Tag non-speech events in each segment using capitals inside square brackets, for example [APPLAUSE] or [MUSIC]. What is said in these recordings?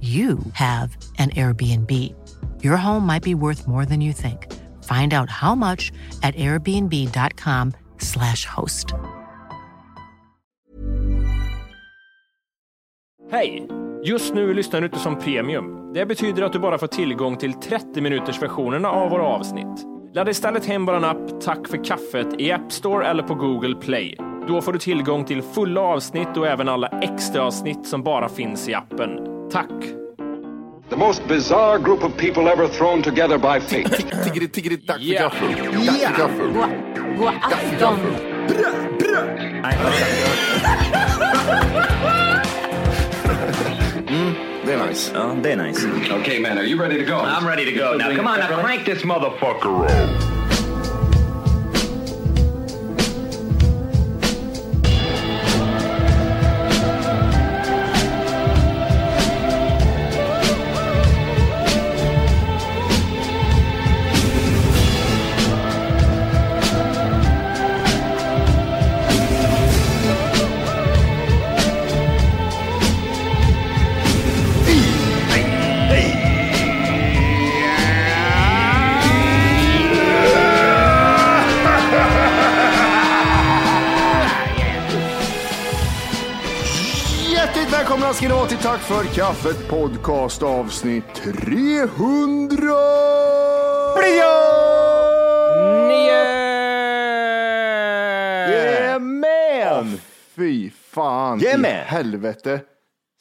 you have an Airbnb. Your home might be worth more than you think. Find out how much at airbnb.com/slash host. Hej! Just nu lyssnar du inte som premium. Det betyder att du bara får tillgång till 30 minuters versionerna av våra avsnitt. Ladda istället hem vår app Tack för kaffet i App Store eller på Google Play. Då får du tillgång till fulla avsnitt och även alla extra avsnitt som bara finns i appen. Tack! The most bizarre group of people ever thrown together by fate. Tiggeri, tiggeri, dack för Ja. gaffel. Dack för gaffel. God afton! Mm, det är nice. Ja, det är nice. okay, man, are you ready to go? I'm ready to go. Now, come on, now crank this motherfucker up. Tack för kaffet podcast avsnitt 300! Yeah man! Fy fan Yeah, i helvete.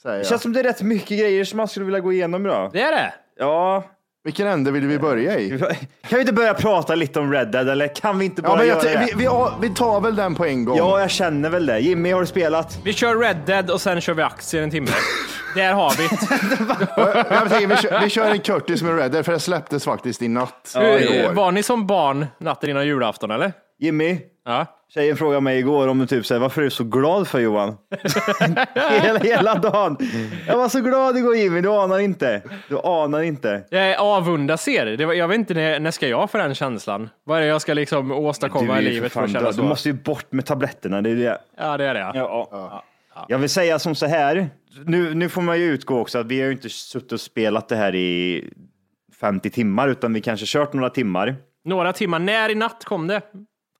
Det jag. känns som det är rätt mycket grejer som man skulle vilja gå igenom idag. Det är det! Ja, Vilken ände vill vi börja i? [LAUGHS] kan vi inte börja prata lite om Red Dead eller kan vi inte bara Ja, men jag, göra vi, det? vi, ja, vi tar väl den på en gång. Ja, jag känner väl det. Jimmy, har du spelat? Vi kör Red Dead och sen kör vi aktier en timme. Där har vi [LAUGHS] det. Jag tänker, vi, kör, vi kör en Curtis med Red Dead, för det släpptes faktiskt i natt. Hur- igår. Var ni som barn natten innan julafton eller? Jimmy, Ja. tjejen frågade mig igår om du typ säger varför är du så glad för Johan? [LAUGHS] hela, hela dagen. Jag var så glad igår Jimmy, du anar inte. Du anar inte. Jag avundas er. Det var, jag vet inte när, när ska jag få den känslan? Vad är det jag ska liksom åstadkomma i livet för att känna så? Du måste ju bort med tabletterna. Det är det. Ja, det är det. Ja. Ja. Jag vill säga som så här. Nu, nu får man ju utgå också att vi har ju inte suttit och spelat det här i 50 timmar, utan vi kanske kört några timmar. Några timmar. När i natt kom det?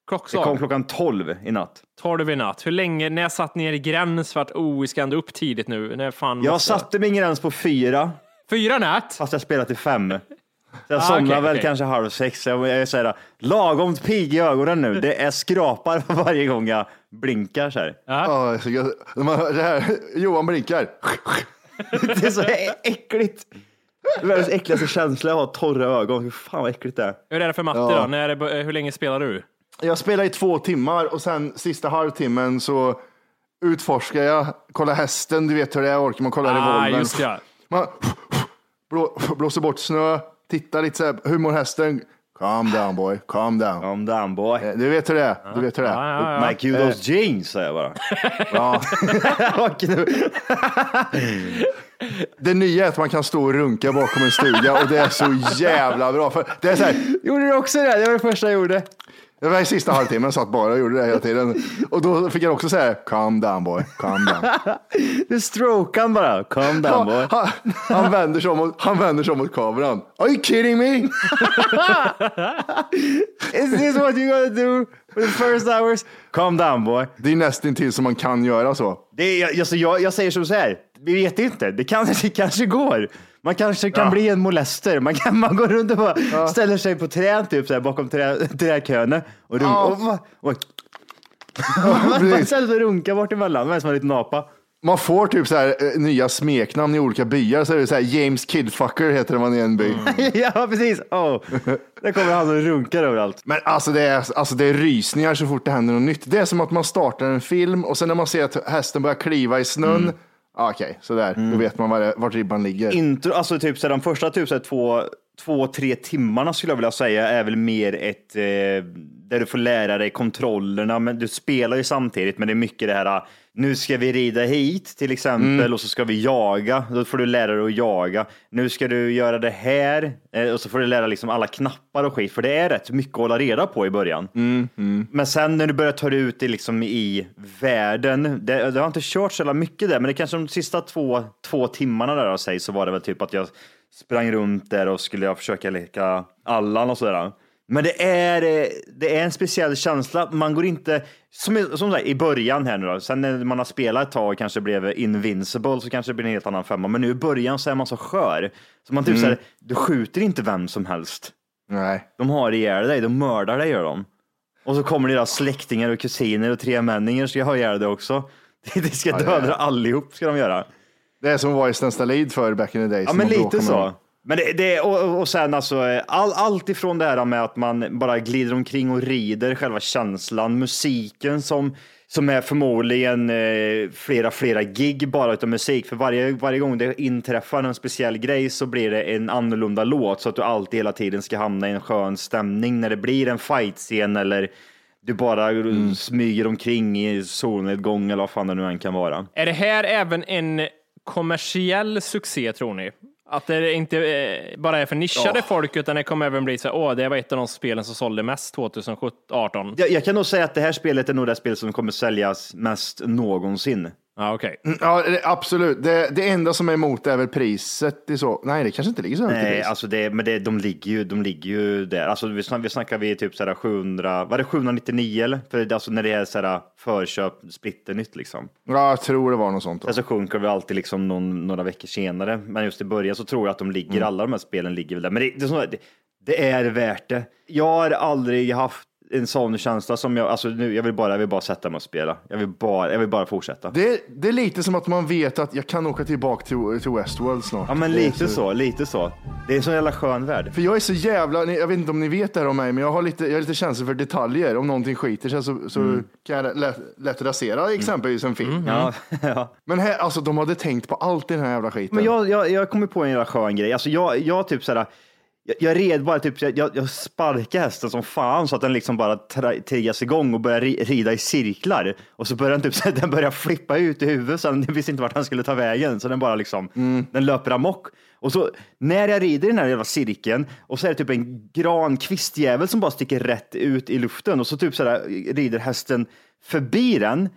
Det kom Klockslag? klockan 12 i natt. 12 i natt. Hur länge? När satt ni er i gräns för att oh, vi ska ändå upp tidigt nu? När fan Jag måste- satte min gräns på fyra, Fyra nät? fast jag spelat till fem. [LAUGHS] Så jag Ah, somnar okej, väl okej. kanske halv sex. Jag är så här, lagom pigg i ögonen nu. Det är skrapar [LAUGHS] varje gång jag blinkar så här. När man- det här, Johan blinkar. [LAUGHS] Det är så äckligt. Det är världens äckligaste känsla att ha torra ögon. Hur fan vad äckligt det är. Hur är det för matte Ja. då? När, hur länge spelar du? Jag spelar i två timmar och sen sista halvtimmen så utforskar jag, kollar hästen, du vet hur det är, orkar man kolla Ah, revolvern. just det. Man [LAUGHS] blå, blåser bort snö, tittar lite så här, hur mår hästen? Calm down boy, calm down. Calm down boy. Eh, Du vet hur det är, du vet hur det är. Ja, ja, ja. My kudos jeans säger jag bara. [LAUGHS] Ja. [LAUGHS] Det nya är att man kan stå och runka bakom en stuga och det är så jävla bra. För det är så här, Gjorde du också det? Det var det första jag gjorde. Det var i sista halvtimmen, satt bara och gjorde det hela tiden. Och då fick jag också säga calm down boy, calm down. [LAUGHS] Du strokade bara. Calm down boy. Han, han, vänder sig om mot, han vänder sig om mot kameran. Are you kidding me? [LAUGHS] Is this what you gotta do for the first hours? Calm down boy. Det är nästintill som man kan göra så. Det är, alltså, jag, jag säger som så här. vi vet inte. Det, kan, [LAUGHS] det kanske går. Man kanske kan bli en molester. Man, kan, [LAUGHS] man går runt och bara ställer sig på träd typ så här, bakom trä, trädköne och, runk, Ja. och, och, och [LAUGHS] man ställer sig och runkar bort emellan. Man är som en liten apa. Man får typ så här eh, nya smeknamn i olika byar. Så är det så här James Kidfucker heter man i en by. [LAUGHS] ja, precis. Oh. Där kommer han och runkar överallt. Men alltså det, är, alltså det är rysningar så fort det händer något nytt. Det är som att man startar en film och sen när man ser att hästen börjar kliva i snön. Mm. Ah, Okej, sådär. Då vet man var vart ribban ligger. Intro, alltså typ så de första typ så två, två, tre timmarna skulle jag vilja säga är väl mer ett eh, där du får lära dig kontrollerna, men du spelar ju samtidigt, men det är mycket det här nu ska vi rida hit till exempel och så ska vi jaga. Då får du lära dig att jaga. Nu ska du göra det här eh, och så får du lära liksom alla knappar och skit, för det är rätt mycket att hålla reda på i början. Men sen när du börjar ta dig ut i, liksom, i världen, det, det har inte kört så mycket där, men det kanske de sista två, två timmarna där av sig så var det väl typ att jag sprang runt där och skulle jag försöka leka Allan och sådär. Men det är, eh, det är en speciell känsla. Man går inte, som, som sagt, i början här nu då, sen när man har spelat ett tag och kanske blev invincible så kanske det blir en helt annan femma. Men nu i början så är man så skör. Så man typ så här, du skjuter inte vem som helst. Nej. De har ihjäl dig, de mördar dig gör de. Och så kommer deras släktingar och kusiner och tremänningar ska ha ihjäl dig också. [LAUGHS] De ska döda allihop ska de göra. Det är som var i Stenstalid för back in the days. Ja, men lite med så. dem. Men det, det, och, och sen alltså, all, allt ifrån det här med att man bara glider omkring och rider, själva känslan, musiken som, som är förmodligen eh, flera, flera gig bara utav musik. För varje, varje gång det inträffar en speciell grej så blir det en annorlunda låt så att du alltid hela tiden ska hamna i en skön stämning när det blir en fight-scen eller du bara smyger omkring i solnedgång eller vad fan det nu än kan vara. Är det här även en kommersiell succé tror ni? Att det inte eh, bara är för nischade folk utan det kommer även bli så här, åh, det var ett av de spelen som sålde mest 2018. Jag, jag kan nog säga att det här spelet är nog det spel som kommer säljas mest någonsin. Ja, okej. Mm, Ja, det- absolut. Det, det enda som är emot är väl priset. I så. Nej, det kanske inte ligger så högt Nej, pris. alltså det, men det, de, ligger ju, de ligger ju där. Alltså vi, snack, vi snackar vi typ sådär 700, var det 799 eller? För alltså när det är sådär förköp, splitternytt liksom. Ja, jag tror det var något sånt. Då. Sen så sjunker vi alltid liksom någon, några veckor senare. Men just i början så tror jag att de ligger, Mm. alla de här spelen ligger väl där. Men det, så- det, det är värt det. Jag har aldrig haft en sån känsla som jag, alltså nu, jag vill bara, jag vill bara sätta mig och spela. Jag vill bara, jag vill bara fortsätta. Det, det är lite som att man vet att jag kan åka tillbaka till, till Westworld snart. Ja men lite så, lite så. Det är en sån jävla skön värld. För jag är så jävla, jag vet inte om ni vet det här om mig, men jag har lite, jag är lite känslig för detaljer. Om någonting skiter sig så, så Mm. kan jag lätt, lätt rasera exempelvis en film. Ja, [LAUGHS] ja. Men här, alltså de hade tänkt på allt i den här jävla skiten. Men jag, jag, jag kommer på en jävla skön grej. Alltså jag, jag typ såhär, jag, jag red bara typ, jag, jag sparkar hästen som fan så att den liksom bara triggas igång och börjar ri, rida i cirklar. Och så börjar den typ [LAUGHS] så den börjar flippa ut i huvudet så den visste inte vart den skulle ta vägen. Så den bara liksom, den löper amok. Och så när jag rider i den här jävla cirkeln och så är det typ en grankvistjävel som bara sticker rätt ut i luften och så typ sådär rider hästen förbi den.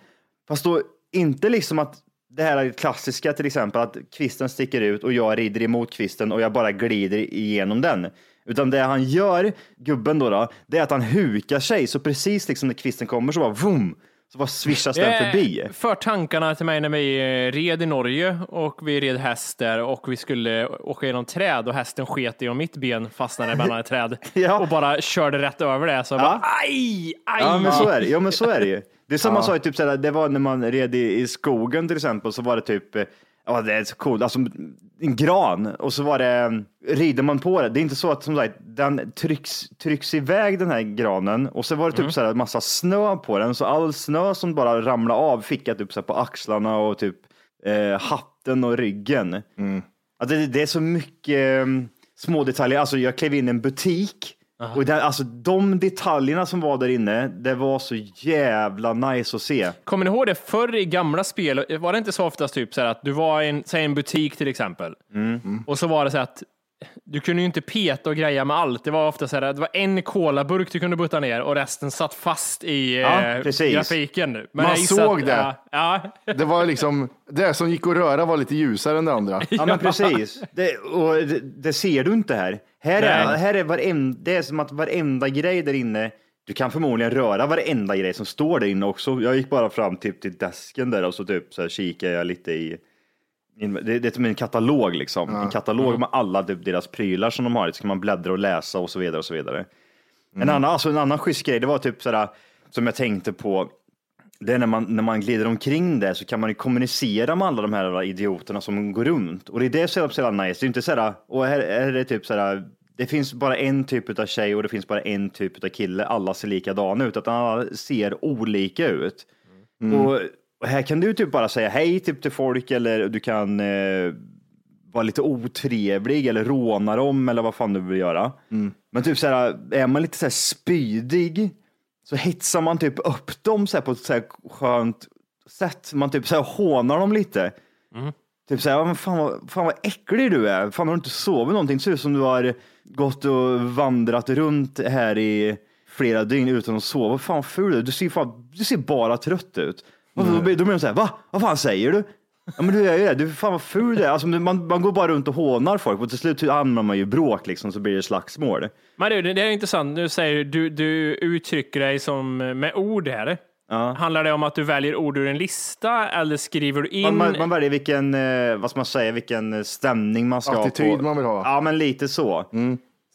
Fast då inte liksom att det här klassiska till exempel att kvisten sticker ut och jag rider emot kvisten och jag bara glider igenom den. Utan det han gör, gubben då, då det är att han hukar sig så precis liksom när kvisten kommer så bara vum, så bara swishas den förbi. Eh, För tankarna till mig när vi eh, red i Norge och vi red häst där och vi skulle åka genom träd och hästen sket i och mitt ben fastnade mellan [LAUGHS] ett träd Ja. och bara körde rätt över det. Så jag bara, aj, aj. Ja men så är det, ja, men så är det ju. Det är som man sa, typ, såhär, det var när man red i, i skogen till exempel, så var det typ, eh, ja det är så coolt, alltså en gran och så var det, rider man på det, det är inte så att som sagt, den trycks, trycks iväg den här granen. Och så var det typ såhär massa snö på den, så all snö som bara ramlade av fick jag typ såhär på axlarna och typ eh, hatten och ryggen. Alltså, det, det är så mycket um, små detaljer. Alltså, jag klev in i en butik och där, alltså, de detaljerna som var där inne, det var så jävla nice att se. Kommer ni ihåg det förr i gamla spel? Var det inte så oftast typ så här att du var i en, säg en butik till exempel Mm. och så var det så att du kunde ju inte peta och greja med allt. Det var ofta så här att det var en kolaburk du kunde butta ner och resten satt fast i Ja, eh, precis. grafiken. Men Man såg att, det. Ja, ja. [LAUGHS] Det var liksom, det som gick att röra var lite ljusare än det andra. Ja, men [LAUGHS] precis. Det, och det, det ser du inte här. Här är, här är varenda, det är som att varenda grej där inne, du kan förmodligen röra varenda grej som står där inne också. Jag gick bara fram typ till desken där och så typ så här kikade jag lite i, det, det är som en katalog liksom. En katalog med alla typ, deras prylar som de har. Så kan man bläddra och läsa och så vidare och så vidare. En annan, alltså en annan schysst grej, det var typ sådär som jag tänkte på. Det är när man, när man glider omkring där så kan man ju kommunicera med alla de här idioterna som går runt. Och det är det som är så jävla nice. Det är inte sådär, och här är det typ sådär, det finns bara en typ av tjej och det finns bara en typ av kille. Alla ser likadana ut, utan alla ser olika ut. Och, och här kan du typ bara säga hej typ till folk eller du kan eh, vara lite otrevlig eller råna dem eller vad fan du vill göra. Men typ så här, är man lite så här spydig så hetsar man typ upp dem så på ett så skönt sätt. Man typ så här hånar dem lite. Typ så här, "Ja, men fan, vad, fan vad äcklig du är. Fan har du inte sovit någonting? Det ser ut som du har gått och vandrat runt här i flera dygn utan att sova. Fan vad ful du är. Du ser, fan, du ser bara trött ut. Och då, blir- då blir de så här, va? Vad fan säger du? Ja men du är ju det. Du fan vad ful du är. Alltså, man, man går bara runt och hånar folk och till slut hamnar man ju i bråk liksom så blir det slagsmål. Men du, det är intressant. Du säger du, du uttrycker dig som med ord här. Handlar det om att du väljer ord ur en lista eller skriver du in? Man, man, man väljer vilken, eh, vad ska man säga, vilken stämning man ska ha Attityd man vill ha. Ja men lite så.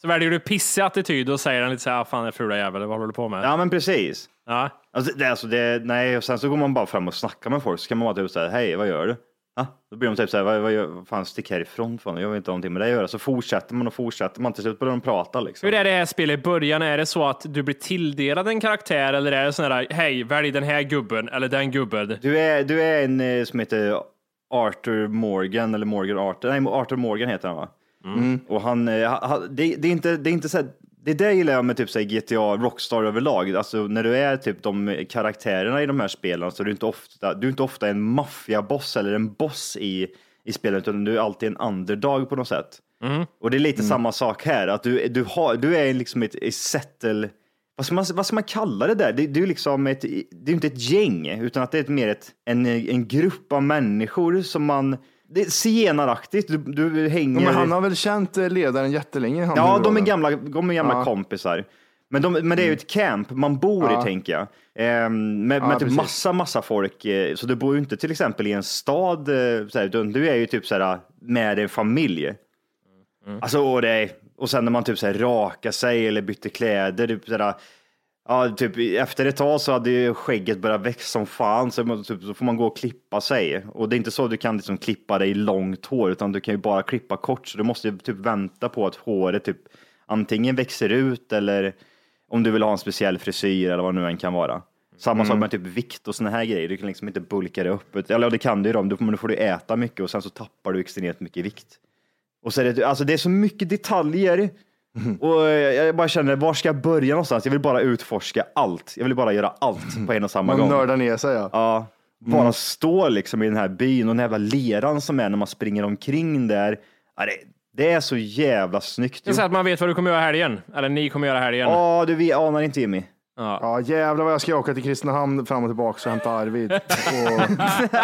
Så väljer du pissig attityd och säger den lite så här, "Ah, fan är fula jävel, vad håller du på med? Ja men precis. Ja. Alltså, det, alltså det, nej, och sen så går man bara fram och snackar med folk så kan man bara typ säga hej, vad gör du? Ja, då blir de typ så här, vad, vad gör, fan stick härifrån, fan, jag vill inte ha någonting med det att göra. Så fortsätter man och fortsätter man, till slut börjar de prata liksom. Hur är det här spelet i början? Är det så att du blir tilldelad en karaktär eller är det sån här, hej, välj den här gubben eller den gubben? Du är, du är en eh, som heter Arthur Morgan, eller Morgan Arthur, nej Arthur Morgan heter han va? Och han, eh, ha- ha- det, det är inte, det är inte så här, det är det jag gillar med typ så GTA, Rockstar överlag. Alltså när du är typ de karaktärerna i de här spelen så är du inte ofta, du är inte ofta en maffiaboss eller en boss i, i spelet, utan du är alltid en underdog på något sätt. Och det är lite samma sak här, att du, du, har, du är liksom ett, ett settle, vad ska, man, vad ska man kalla det där? Det, det är liksom ett, det är inte ett gäng, utan att det är mer ett, en, en grupp av människor som man, det är zigenaraktigt, du, du hänger... Ja, men han har väl känt eh, ledaren jättelänge? Han Ja, de är gamla, de är gamla Ja. kompisar. Men, de, men det är ju ett camp man bor i, tänker jag. Ehm, med med typ massa, massa folk. eh, Så du bor ju inte till exempel i en stad, eh, så här, du är ju typ så här, med en familj. Alltså, och, det är, och sen när man typ så här, sig eller byter kläder, typ så här, Ja, typ efter ett tag så hade ju skägget börjat växa som fan, så, man, typ, så får man gå och klippa sig. Och det är inte så att du kan liksom klippa dig långt hår, utan du kan ju bara klippa kort, så du måste ju typ vänta på att håret typ antingen växer ut eller om du vill ha en speciell frisyr eller vad det nu än kan vara. Samma sak med typ vikt och såna här grejer. Du kan liksom inte bulka det upp. Eller ja, det kan du ju då, men då får du äta mycket och sen så tappar du extremt mycket vikt. Och så är det, alltså det är så mycket detaljer. [LAUGHS] Och jag jag bara känner, var ska jag börja någonstans? Jag vill bara utforska allt. Jag vill bara göra allt på en och samma Man gång. nördar ner sig ja. Ja, bara stå liksom i den här byn och den jävla leran som är när man springer omkring där. Ja, det, det är så jävla snyggt. Det är så att man vet vad du kommer göra helgen. Eller ni kommer göra helgen. Ja, du vet, anar inte Jimmy. Ja jävlar vad jag ska åka till Kristinehamn fram och tillbaka och hämta Arvid. [LAUGHS]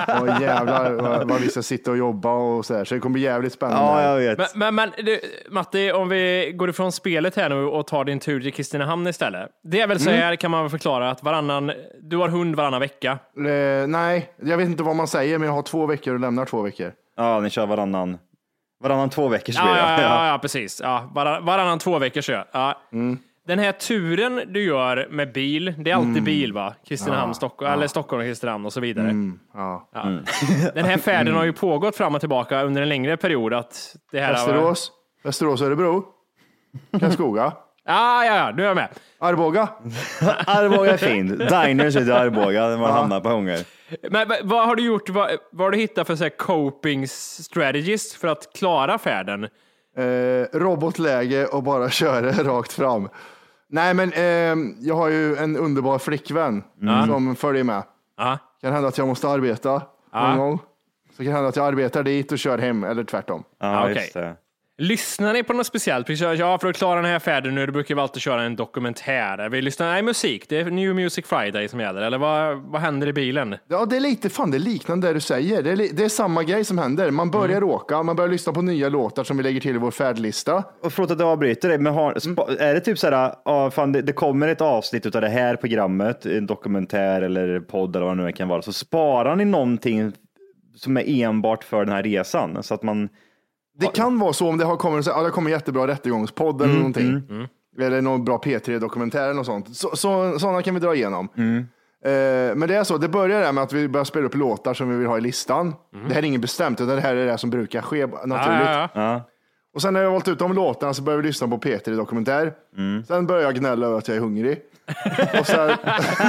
Och, och jävlar vad, vad vi ska sitta och jobba och så här. Så det kommer bli jävligt spännande. Ja, jag vet. Men, men, men du, Matti, om vi går ifrån spelet här nu och tar din tur till Kristinehamn istället. Det är väl så här, kan man väl förklara, att varannan, du har hund varannan vecka. Eh, nej, jag vet inte vad man säger, men jag har två veckor och lämnar två veckor. Ja, ni kör varannan, varannan två veckors Ja, blir det. [LAUGHS] ja, ja, ja, precis. Ja, varann, varannan två veckor så. Ja. Den här turen du gör med bil, det är alltid bil va? Kristinehamn, Stockholm, eller Stockholm och Kristinehamn och så vidare. Ja. Ja. [LAUGHS] Den här färden har ju pågått fram och tillbaka under en längre period. Att det här Västerås, Västerås, Örebro, Karlskoga, [LAUGHS] Ja, ja, ja, nu är jag med. Arboga. [LAUGHS] Arboga är fint. Diners ute i Arboga där man hamnar på gånger. Men men vad har du gjort, vad, vad har du hittat för så här coping strategies för att klara färden? Eh, robotläge och bara köra rakt fram. Nej, men eh, jag har ju en underbar flickvän som följer med. Ja. Kan hända att jag måste arbeta någon gång. Så kan det hända att jag arbetar dit och kör hem eller tvärtom. Ja, just det. Lyssnar ni på något speciellt? Precis, Ja, för att klara den här färden nu, då brukar vi alltid köra en dokumentär. Vi lyssnar, nej, musik. Det är New Music Friday som gäller. Eller vad, vad händer i bilen? Ja, det är lite fan det är liknande det du säger. Det är, det är samma grej som händer. Man börjar Mm. åka, man börjar lyssna på nya låtar som vi lägger till i vår färdlista. Och förlåt att jag avbryter dig, men har, spa, är det typ så här, ja, fan, det, det kommer ett avsnitt av det här programmet, en dokumentär eller podd eller vad det nu kan vara, så sparar ni någonting som är enbart för den här resan. Så att man, Det kan vara så om det har kommit, ja, det kommer jättebra rättegångspodd Mm, eller någonting. Eller någon bra P3-dokumentär eller något sånt. Så, så, sådana kan vi dra igenom. Mm. Eh, men det är så, det börjar där med att vi börjar spela upp låtar som vi vill ha i listan. Mm. Det här är inget bestämt, utan det här är det som brukar ske naturligt. ja, ja. Och sen när jag valt ut de låtarna så börjar vi lyssna på P3-dokumentär. Mm. Sen börjar jag gnälla över att jag är hungrig. [LAUGHS] Och sen, [LAUGHS]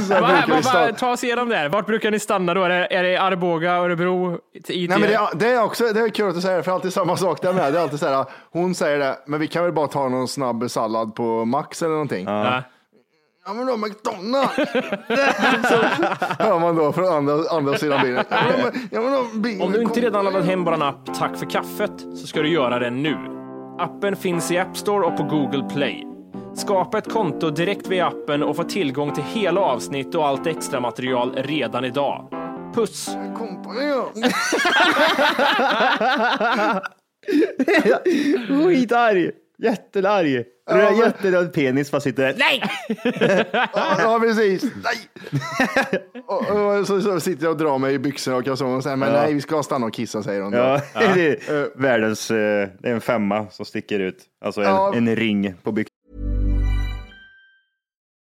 sen Va, brukar va, vi va, stanna. ta oss igenom det. Vart brukar ni stanna då? Är det, är det Arboga, Örebro? Nej, men det, är, det är också det är kul att du säger det, för det är alltid samma sak där med. Det är alltid så här, hon säger det, men vi kan väl bara ta någon snabb sallad på Max eller någonting. Ja. Ja men då McDonalds! [LAUGHS] så hör man då från andra, andra sidan bilen. Ja, men, ja, men då, bilen Om du inte redan laddat hem vår app Tack för kaffet så ska du göra det nu. Appen finns i App Store och på Google Play. Skapa ett konto direkt via appen och få tillgång till hela avsnitt och allt extra material redan idag. Puss! [LAUGHS] Ja. skitarg, jättearg. men- Jätteröd penis bara sitter där. Nej! [LAUGHS] Ja, ja precis. Nej! och, och, så, så sitter jag och drar mig i byxorna och kalsongerna och säger, men nej vi ska stanna och kissa säger hon. då. Ja, [LAUGHS] det är världens, eh, det är en femma som sticker ut. Alltså en, Ja. en ring på byxan.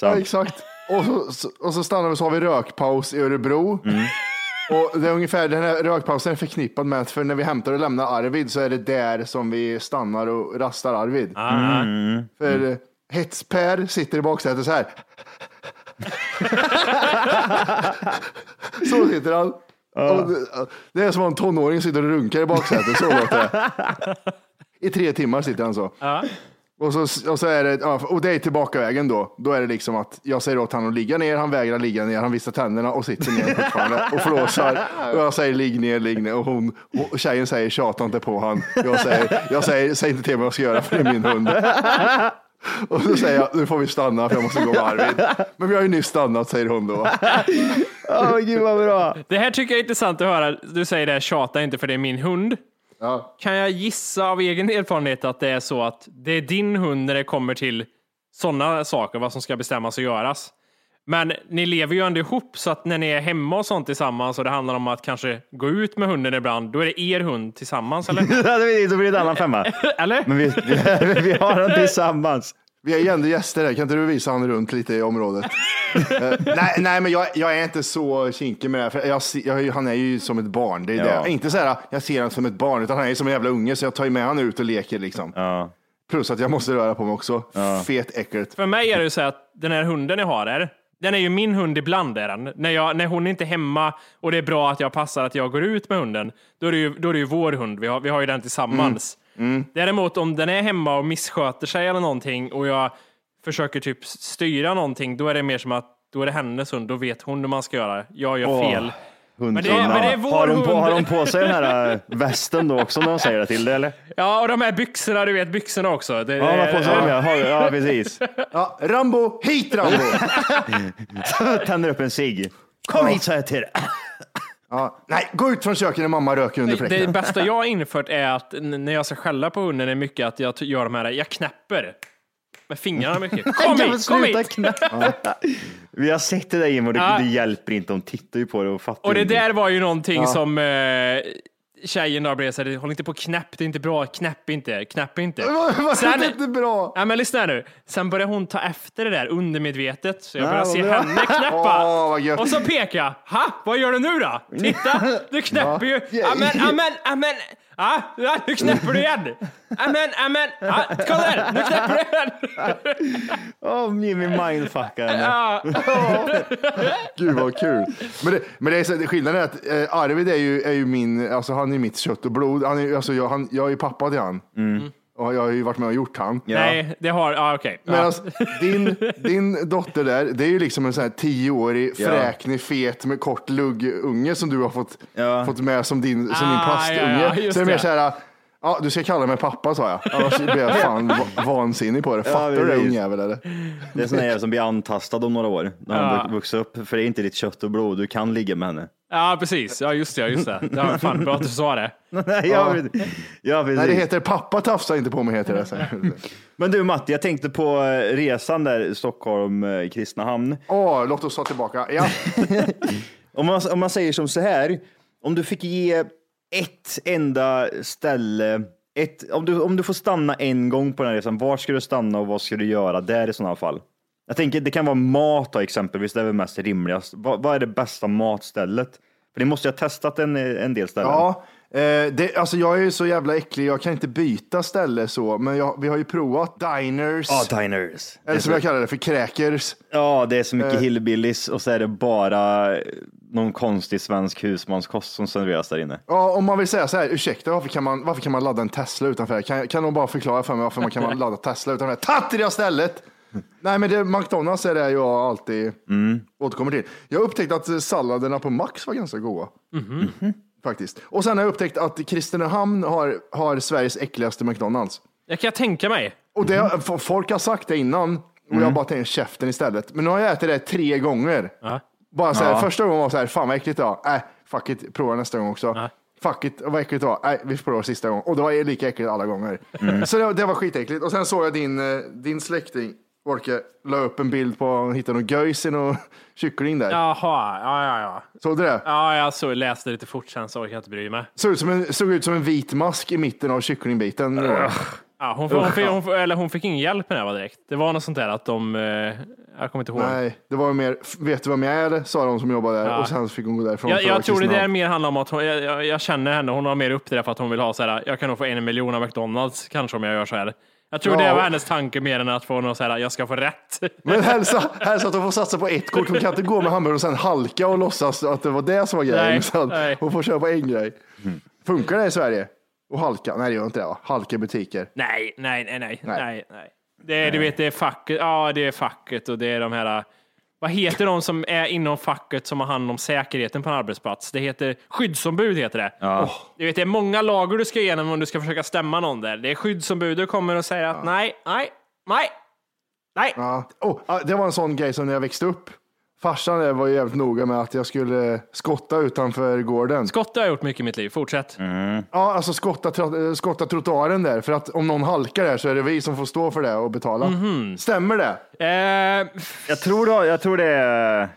Ja, exakt. Och så, så- och så stannar vi så har vi rökpaus i Örebro. Mm. Och det är ungefär den här rökpausen är förknippad med att för när vi hämtar och lämnar Arvid så är det där som vi stannar och rastar Arvid. Mm. För eh, Hets-Per sitter i baksätet så här. [LAUGHS] så sitter han. Och det, är som om en tonåring sitter och runkar i baksätet. Så låter det. [LAUGHS] I tre timmar sitter han så. Och så, och så är det, och det är tillbakavägen då. Då är det liksom att jag säger åt honom att ligga ner, han vägrar ligga ner, han visar tänderna och sitter ner fortfarande och flåsar. Och jag säger ligg ner, ligg ner och hon, och tjejen säger tjata inte på han. Jag säger, jag säger, säg inte till mig vad jag ska göra för det är min hund. Och så säger jag, nu får vi stanna för jag måste gå med Arvid. Men vi har ju nyss stannat, säger hon då. Åh gud vad bra. Det här tycker jag är intressant att höra. Du säger det, här, tjata inte för det är min hund. Ja. Kan jag gissa av egen erfarenhet att det är så att det är din hund när det kommer till sådana saker, vad som ska bestämmas och göras. Men ni lever ju ändå ihop så att när ni är hemma och sånt tillsammans och det handlar om att kanske gå ut med hunden ibland, då är det er hund tillsammans eller? [LAUGHS] Då blir det en annan femma. [LAUGHS] eller? Men vi, vi, [LAUGHS] vi har den tillsammans. Vi är ju ändå gäster här, kan inte du visa han runt lite i området? [LAUGHS] Eh, nej, nej, men jag, jag är inte så kinkig med det här, för jag, jag, han är ju som ett barn. Det är Ja. det. Inte så här, jag ser honom som ett barn, utan han är som en jävla unge, så jag tar ju med honom ut och leker liksom. Ja. Plus att jag måste röra på mig också. Fet äckligt. För mig är det ju så att den här hunden jag har här, den är ju min hund ibland. Är den. När, jag, när hon inte är hemma och det är bra att jag passar att jag går ut med hunden, då är det ju, då är det ju vår hund. Vi har, vi har ju den tillsammans. Däremot om den är hemma och missköter sig eller någonting och jag försöker typ styra någonting, då är det mer som att då är det hennes hund. Då vet hon hur man ska göra. Jag gör Åh. fel. Men det men det är vår har, hon på, hund. har hon på sig den här äh, västen då också när hon säger det till dig eller? Ja, och de här byxorna, du vet byxorna också. Det, Ja, hon har på sig ja. dem ja. Ja, precis. Ja, Rambo, hit Rambo! [LAUGHS] Tänder upp en cigg. Kom hit sa jag till dig. Ja, nej, gå ut från köket när mamma röker under Det fläkten. bästa jag har infört är att när jag ska skälla på hunden är mycket att jag gör de här, jag knäpper med fingrarna mycket. [LAUGHS] Kom hit, kom hit! Vi har sett det där Jim och det, Ja. det hjälper inte. De tittar ju på det och fattar Och det ingenting. där var ju någonting som, eh, tjejen då blev så här, håll inte på knäpp, det är inte bra, knäpp inte, knäpp inte. Är det inte bra? Ja, men lyssna nu. Sen började hon ta efter det där undermedvetet, så jag började Ja, se bra. henne knäppa. [LAUGHS] Gött. och så jag. Ha, vad gör du nu då? Titta, du knäpper ju. Amen, amen. Ja, ja, nu knäpper du igen. Amen, amen. Ja, kolla där, nu knäpper du igen. Åh, Jimmy mindfuckar henne. Gud vad kul. Men det, men det är så, skillnaden är att eh, Arvid är ju, är ju min, alltså han är mitt kött och blod. Han är, alltså jag, han, jag är ju pappa till han. Och jag har ju varit med och gjort han. Nej, det har, ja okej. Ja. Medan din, din dotter där, det är ju liksom en sån här tioårig, Ja. fräknig, fet med kort luggunge som du har fått, Ja. fått med som din, som din Ah, plastunge. ja, ja, just så är det mer det. så här, ja du ska kalla mig pappa sa jag. Annars blir jag fan va- vansinnig på det. Fattar du det precis. ungjävel eller? Det är sån här som blir antastad om några år. När Ja. han vuxit upp. För det är inte ditt kött och blod. Du kan ligga med henne. Ja, precis. Ja, just det. Just det. Ja, fan, bra att du sa det. [LAUGHS] Nej, ja, ja, precis. Nej det heter pappa tafsa inte på mig heter det. Så här. Men du Matti, jag tänkte på eh, resan där Stockholm, eh. Åh, låt oss ta tillbaka. Ja. [LAUGHS] Om man, om man säger som så här, om du fick ge ett enda ställe, ett, om, du, om du får stanna en gång på den här resan, var ska du stanna och vad ska du göra där i sådana fall? Jag tänker, det kan vara mat då, exempelvis, det är väl mest rimligast. Vad, vad är det bästa matstället? För det måste jag ha testat en, en del ställen. Ja, eh, det, alltså jag är ju så jävla äcklig, jag kan inte byta ställe så, men jag, vi har ju provat diners, Ja, diners. eller som jag kallar det för kräkers. Ja, det är så Eh. mycket hillbillies och så är det bara någon konstig svensk husmanskost som serveras där inne. Ja, om man vill säga så här, ursäkta, varför kan man, varför kan man ladda en Tesla utanför? Kan, kan någon bara förklara för mig varför man kan [LAUGHS] ladda Tesla utanför? Ta till det stället! [LAUGHS] Nej, men det, McDonalds är det jag alltid återkommer till. Jag har upptäckt att salladerna på Max var ganska goda. Faktiskt. Och sen har jag upptäckt att Kristinehamn har, har Sveriges äckligaste McDonalds. Det kan jag tänka mig. Och det, f- folk har sagt det innan och jag har bara tänkt käften istället. Men nu har jag ätit det tre gånger. Ja. Bara så här, Ja. Första gången var så här, fan vad äckligt det var. Äh, fuck it, prova nästa gång också. Fuck it, vad äckligt det var. Nej, vi provar sista gången. Och det var lika äckligt alla gånger. Så det, det var skitäckligt. Och sen såg jag din, eh, din släkting, Orke, la upp en bild på, hittade någon göjs i någon [LAUGHS] kyckling där. Jaha, ja, ja, ja. Såg du det? Ja, jag så läste lite fort sen så orkar jag inte bry mig. Såg ut, som en, såg ut som en vit mask i mitten av kycklingbiten. Ja, hon, hon, fick, hon, eller hon fick ingen hjälp med det va, direkt. Det var något sånt där att de, eh, jag kommer inte ihåg. Nej, det var mer, vet du vem jag är? Sa de som jobbade där. Ja. Och sen fick hon gå därifrån. Jag, att jag tror det där mer handlar om att hon, jag, jag, jag känner henne, hon har mer upp det där för att hon vill ha så här, jag kan nog få en miljon av McDonalds kanske om jag gör så här. Jag tror Ja. det var hennes tanke mer än att få något så här, jag ska få rätt. [LAUGHS] Men hälsa, hälsa att hon får satsa på ett kort. Hon kan inte gå med hamburgare och sen halka och låtsas att det var det som var grejen. Nej, att nej. hon får köpa en grej. Funkar det i Sverige? Och halka? Nej, det gör inte det. Halka i butiker. Nej, nej, nej, nej, Nej. nej, nej. Det är, du vet, det är facket, ja det är facket och det är de här, vad heter de som är inom facket som har hand om säkerheten på en arbetsplats? Det heter skyddsombud heter det. Ja. Du vet, det är många lager du ska igenom om du ska försöka stämma någon där. Det är skyddsombudet kommer och säger att nej, nej, nej, nej. Ja. Oh, ja, det var en sån grej som när jag växte upp. Farsan där var ju jävligt noga med att jag skulle skotta utanför gården. Skotta har jag gjort mycket i mitt liv. Fortsätt. Ja, alltså skotta, tro- skotta trottoaren där. För att om någon halkar där så är det vi som får stå för det och betala. Stämmer det? Eh, Jag tror, då, jag tror det är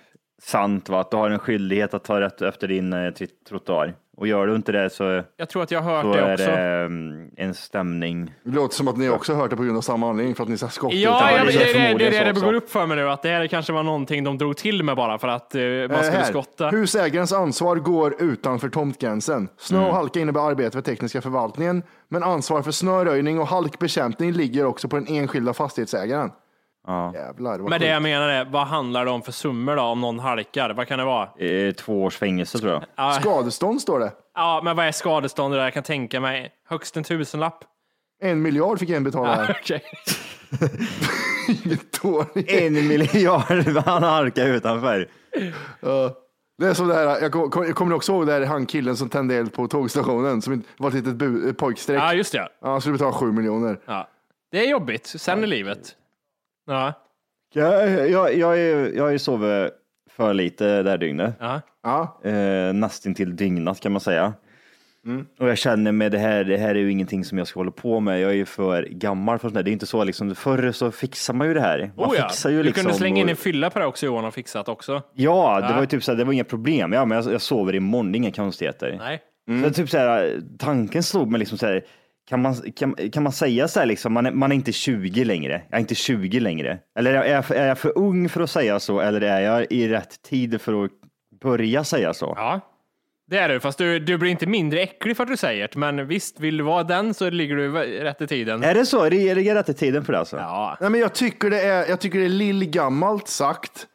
sant, va? att du har en skyldighet att ta rätt efter din eh, tr- trottoar. Och gör du inte det så, jag tror att jag har hört så det är också. det mm, en stämning. Det låter som att ni också har hört det på grund av samma anledning. För att ni ska skotta Ja, ja det det, det, det, är det det går upp för mig nu, att det här kanske var någonting de drog till med bara för att eh, man Eh, skulle här. skotta. Husägarens ansvar går utanför tomtgränsen. Snö Mm. och halka innebär arbete för tekniska förvaltningen, men ansvar för snöröjning och halkbekämpning ligger också på den enskilda fastighetsägaren. Ja. Jävlar vad Men det sjukt. jag menar är, vad handlar det om för summor då om någon halkar? Vad kan det vara? Eh, Två års fängelse tror jag. Ja, Skadestånd står det. ja men vad är skadeståndet där? Jag kan tänka mig högst en tusenlapp. En miljard fick en betala. här. Okej. [LAUGHS] En miljard han halkar utanför. Ja. Det är som det här, jag, kom, jag kommer också ihåg det här, han killen som tände eld på tågstationen som inte- var ett litet bu, ett pojkstreck. Ja, just det. Ja, han skulle betala sju miljoner. Ja. Det är jobbigt, sen i livet. Ja. Jag, jag, jag, är, jag har ju sovit för lite det här dygnet. Ja. Ja, Eh, nästintill dygnat kan man säga. Och jag känner med det här, det här är ju ingenting som jag ska hålla på med. Jag är ju för gammal för sånt där. Det är inte så liksom, förr så fixar man ju det här. Man Oh, ja. fixar ju Du liksom. kunde slänga in en fylla på det också Johan och fixat också. Ja, det var ju typ så här, det var inga problem. Ja, men jag, jag sover imorgon, det är inga konstigheter. Nej. Så typ så här, tanken slog mig liksom så här, kan man, kan, kan man säga så här liksom, man är, man är inte 20 längre, jag är inte 20 längre. Eller är jag, är jag för ung för att säga så eller är jag i rätt tid för att börja säga så? Ja, det är du. Fast du, du blir inte mindre äcklig för att du säger det. Men visst, vill du vara den så ligger du rätt i tiden. Är det så? Är det, är rätt i tiden för det alltså? Ja. Nej, men jag tycker det är, jag tycker det är lillgammalt sagt.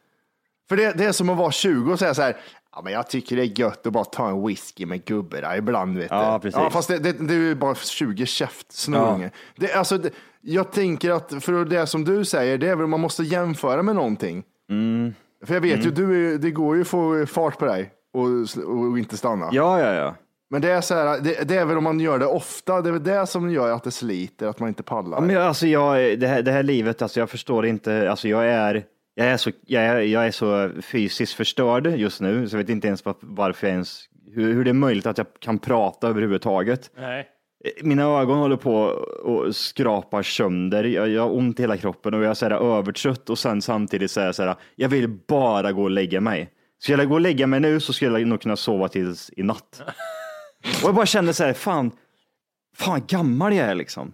För det, det är som att vara 20 och säga så här, ja, men jag tycker det är gött att bara ta en whisky med gubbarna ibland. Vet Ja, du. precis. Ja, fast det, det, det är ju bara 20 käft, snurrunge. Det, alltså, det, jag tänker att för det som du säger, det är väl man måste jämföra med någonting. Mm. För jag vet ju, du, det går ju att få fart på dig och, och inte stanna. Ja, ja, ja. Men det är, så här, det, det är väl om man gör det ofta, det är väl det som gör att det sliter, att man inte pallar. Ja, men alltså jag, det, här, det här livet, alltså jag förstår inte, alltså jag är, jag är, så, jag är, jag är så fysiskt förstörd just nu, så jag vet inte ens var, varför jag ens, hur, hur det är möjligt att jag kan prata överhuvudtaget. Nej. Mina ögon håller på och skrapar sönder, jag, jag har ont i hela kroppen och jag är så här övertrött och sen samtidigt säger jag så här, jag vill bara gå och lägga mig. Skulle jag gå och lägga mig nu så skulle jag nog kunna sova tills i natt. [LAUGHS] Och jag bara kände så här, fan, fan gammal jag är liksom.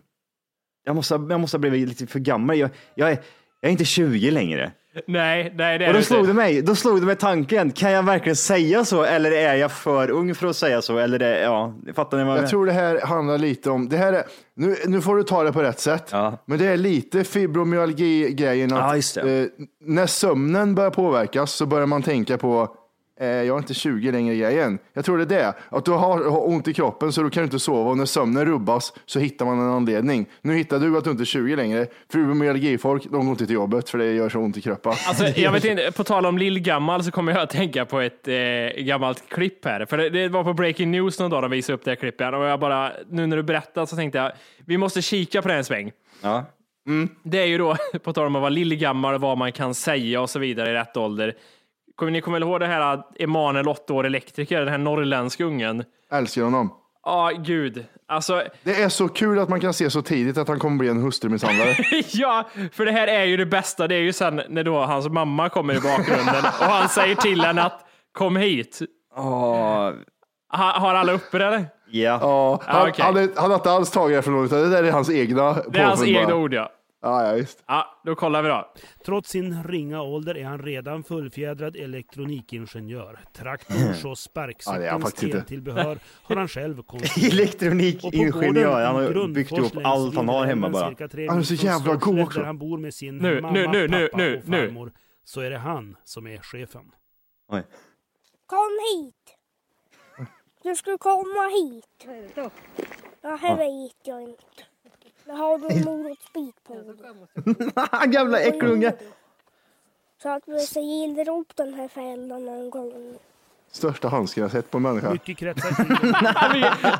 Jag måste, jag måste ha blivit lite för gammal. Jag, jag, är, jag är inte 20 längre. Nej, nej, det är Och då slog inte. det mig, då slog det mig tanken, kan jag verkligen säga så eller är jag för ung för att säga så? Eller det, ja, fattar ni vad jag Jag tror det här handlar lite om, det här är, nu, nu får du ta det på rätt sätt, Ja. men det är lite fibromyalgi-grejen att Ja, just det. eh, när sömnen börjar påverkas så börjar man tänka på jag är inte 20 längre grejen. Jag tror det är det. Att du har, har ont i kroppen så du kan inte sova och när sömnen rubbas så hittar man en anledning. Nu hittar du att du inte är 20 längre. Fibromyalgi-folk, de går inte till jobbet för det gör så ont i kroppen. Alltså, jag vet [LAUGHS] inte, på tal om lillgammal så kommer jag att tänka på ett eh, gammalt klipp här. För det, det var på Breaking News någon dag de visade upp det här klippet. Och jag bara, nu när du berättar så tänkte jag, vi måste kika på det en sväng. Ja. Det är ju då, [LAUGHS] på tal om att vara lillgammal, vad man kan säga och så vidare i rätt ålder. Ni kommer väl ihåg det här att Emanuel, 8 år elektriker, den här norrländska ungen? Älskar honom. Ja, gud. Alltså, Det är så kul att man kan se så tidigt att han kommer bli en hustrumisshandlare. [LAUGHS] ja, för det här är ju det bästa. Det är ju sen när då hans mamma kommer i bakgrunden och han säger till henne att kom hit. Åh, Ha, har alla uppe det eller? ja. Ja, han, okej. han, är, han har inte alls tagit det från någon, utan det där är hans egna Det är hans egna ord ja. Ja, ja, visst. Ja, då kollar vi då. Trots sin ringa ålder är han redan fullfjädrad elektronikingenjör. Traktorns [LAUGHS] och Ja, det är han sparkcykelns faktiskt inte. tillbehör har han själv konstruerat. [LAUGHS] Elektronikingenjör, han har byggt ihop allt han har hemma bara. Han är så jävla god också. Där han bor med sin Nu, mamma, nu, nu, nu, pappa nu, och nu. farmor. Så är det han som är chefen. Oj. Kom hit! Du ska komma hit. Det här vet jag inte. Det har du en morotsbit på. [LAUGHS] Gamla äckelunge. Så att vi ska gilla upp den här fällan någon gång. Största handsken jag sett på en människa. Mycket kretsar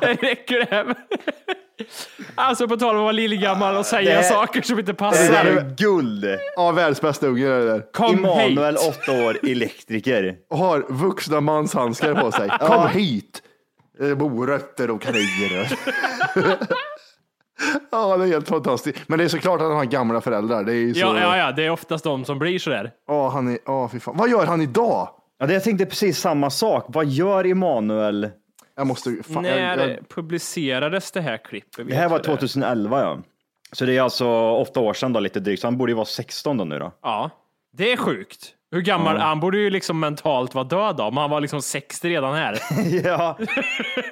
[LAUGHS] Det räcker det här. Alltså på tal om att vara lillgammal och säga Det- saker som inte Det passar. där är guld. Ja, världens bästa unge är det där. Kom Emanuel, hit. åtta år, elektriker. Och har vuxna manshandskar på sig. Kom hit! Det är Morötter och kaniner. [LAUGHS] ja, det är helt fantastiskt. Men det är såklart att han har gamla föräldrar. Det är ju så... Ja, ja, ja, det är oftast de som blir sådär. Ja, han är... Ja, fy fan. Vad gör han idag? Ja, det jag tänkte precis samma sak. Vad gör Emanuel? Jag måste... Fan, När jag, jag, publicerades det här klippet? Det här var Vet du 2011 ja. Så det är alltså åtta år sedan då, lite drygt. Så han borde ju vara 16 då nu då. Ja, det är sjukt. Hur gammal? Han borde ju liksom mentalt vara död då, om han var liksom 60 redan här. [LAUGHS] ja.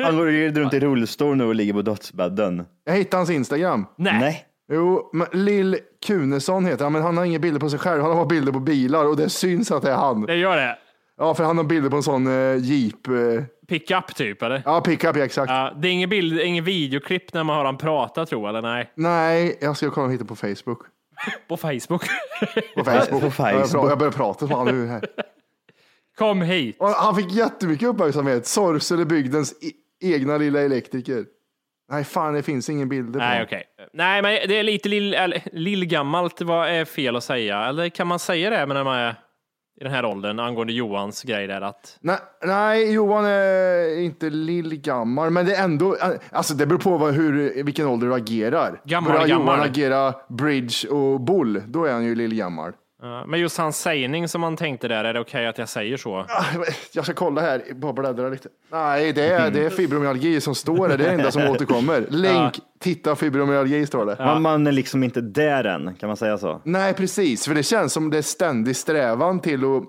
Han går ju runt i rullstol nu och ligger på dödsbädden. jag hittade hans Instagram. Nej. Nej. Jo, men Lill Kunesson heter han, men han har inga bilder på sig själv. Han har bara bilder på bilar och det syns att det är han. Det gör det. Ja, för han har bilder på en sån eh, jeep. Eh, Pickup typ, eller? ja, pickup, ja, exakt. Ja, det är ingen bild, ingen videoklipp när man hör han prata, tror jag, eller nej? Nej, jag ska kolla och hitta på Facebook. På Facebook. På Facebook. På Facebook. Ja, Jag, börjar prata som han nu här. Kom hit. Och han fick jättemycket uppmärksamhet. Sorselebygdens e- egna lilla elektriker. Nej, fan, det finns ingen bilder på Nej, okej. Nej, men det är lite lill, lillgammalt. Vad är fel att säga? Eller kan man säga det när man är i den här åldern angående Johans grej där att Nej, nej, Johan är inte lillgammal, men det är ändå, alltså det beror på vad, hur, vilken ålder du agerar. Gammal, Börjar Johan gammal. agera bridge och bull, då är han ju lillgammal. Ja, men just hans sägning som man tänkte där, är det okej att jag säger så? [LAUGHS] Jag ska kolla här, bara bläddra lite. Nej, det är, [LAUGHS] det är fibromyalgi som står där. Det är det enda som återkommer. Länk, titta fibromyalgi står det. Man, man är liksom inte där än, kan man säga så? Nej, precis. För det känns som det är ständig strävan till att...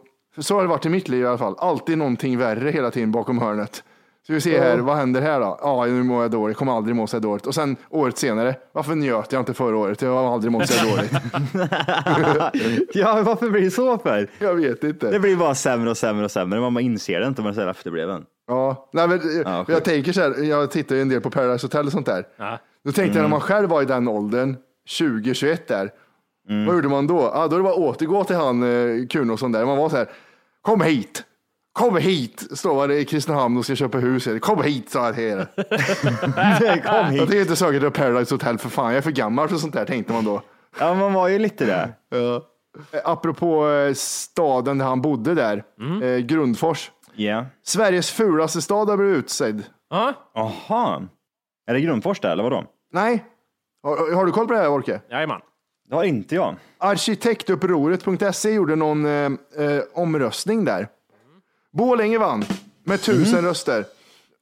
Så har det varit i mitt liv i alla fall. Alltid någonting värre hela tiden bakom hörnet. Så vi ser här, vad händer här då? Ja, nu mår jag dåligt. Jag kommer aldrig må så dåligt. Och sen året senare, varför njöt jag inte förra året? Jag har aldrig mått så dåligt. [LAUGHS] ja, varför blir det så för? Jag vet inte. Det blir bara sämre och sämre och sämre. Man inser det inte om man är så här efterbliven. Ja, nej, men, Ja, jag tänker så här, jag tittar ju en del på Paradise Hotel och sånt där. Ja. Då tänkte Mm. jag när man själv var i den åldern, 20-21 där, Mm. vad gjorde man då? Ja, då är det bara att återgå till han eh, Kunosson där. Man var så här, kom hit! Kom hit! Står man i Kristinehamn och ska köpa hus. Kom hit sa jag till er. Kom Jag hit. tänker inte söka till Paradise Hotel för fan, jag är för gammal för sånt där tänkte man då. Ja, man var ju lite det. Ja. Eh, Apropå eh, staden där han bodde där, eh, Grundfors. Ja. Sveriges fulaste stad har blivit utsedd. Ja, Aha. Är det Grundfors där, eller vadå? Nej, har, har du koll på det här Orke? jajamän. Det har inte jag. Arkitektupproret.se gjorde någon eh, eh, omröstning där. Borlänge vann med tusen Mhm. röster.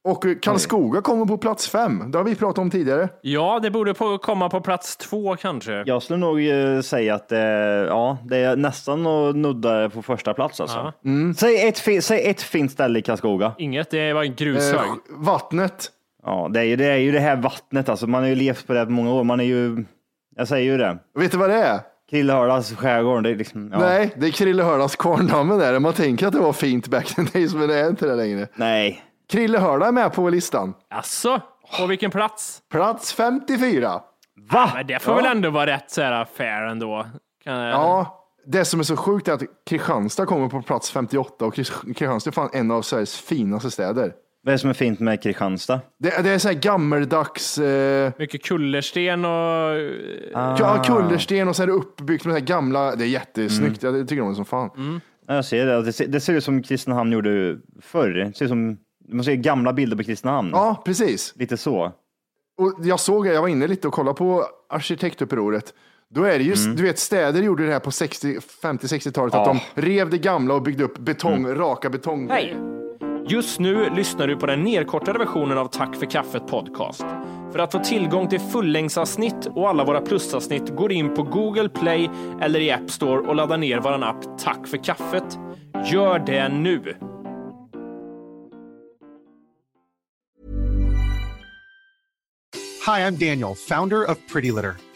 Och Karlskoga kommer på plats fem. Det har vi pratat om tidigare. Ja, det borde på, komma på plats två kanske. Jag skulle nog eh, säga att eh, ja, det är nästan att nudda på första plats alltså. Ja. Mm. Säg, ett, säg ett fint ställe i Karlskoga. Inget, det var en grushög. Eh, vattnet. Ja, det är, ju, det är ju det här vattnet alltså. Man har ju levt på det många år. Man är ju, jag säger ju det. Vet du vad det är? Krillehördas skärgård. Det är liksom, ja. Nej, det är Krille Hördas kvarndammen där. Man tänker att det var fint back in days, men det är inte det längre. Nej. Krille är med på listan. Alltså, på vilken plats? Plats 54. Va? Men det får väl ändå vara rätt så här fair ändå. Kan, Ja, det som är så sjukt är att Kristianstad kommer på plats 58 och Kris- Kristianstad är fan en av Sveriges finaste städer. Vad är det som är fint med Kristianstad? Det, det är så här gammeldags eh, Mycket kullersten och... ja, kullersten och så är det uppbyggt med så här gamla, det är jättesnyggt, jag tycker om det som fan. Ja, Jag ser det. Det ser, det ser ut som Kristinehamn gjorde förr. Det ser ut som, man ser gamla bilder på Kristinehamn. Ja, precis. Lite så. Och jag såg, jag var inne lite och kollade på arkitektupproret. Då är det ju, du vet städer gjorde det här på 60, 50-60-talet, att Ja. de rev det gamla och byggde upp betong, raka betong. Hej! Just nu lyssnar du på den nedkortade versionen av Tack för kaffet podcast. För att få tillgång till fullängdsavsnitt och alla våra plusavsnitt går in på Google Play eller i App Store och laddar ner vår app Tack för kaffet. Gör det nu! Hi, I'm Daniel, founder of Pretty Litter.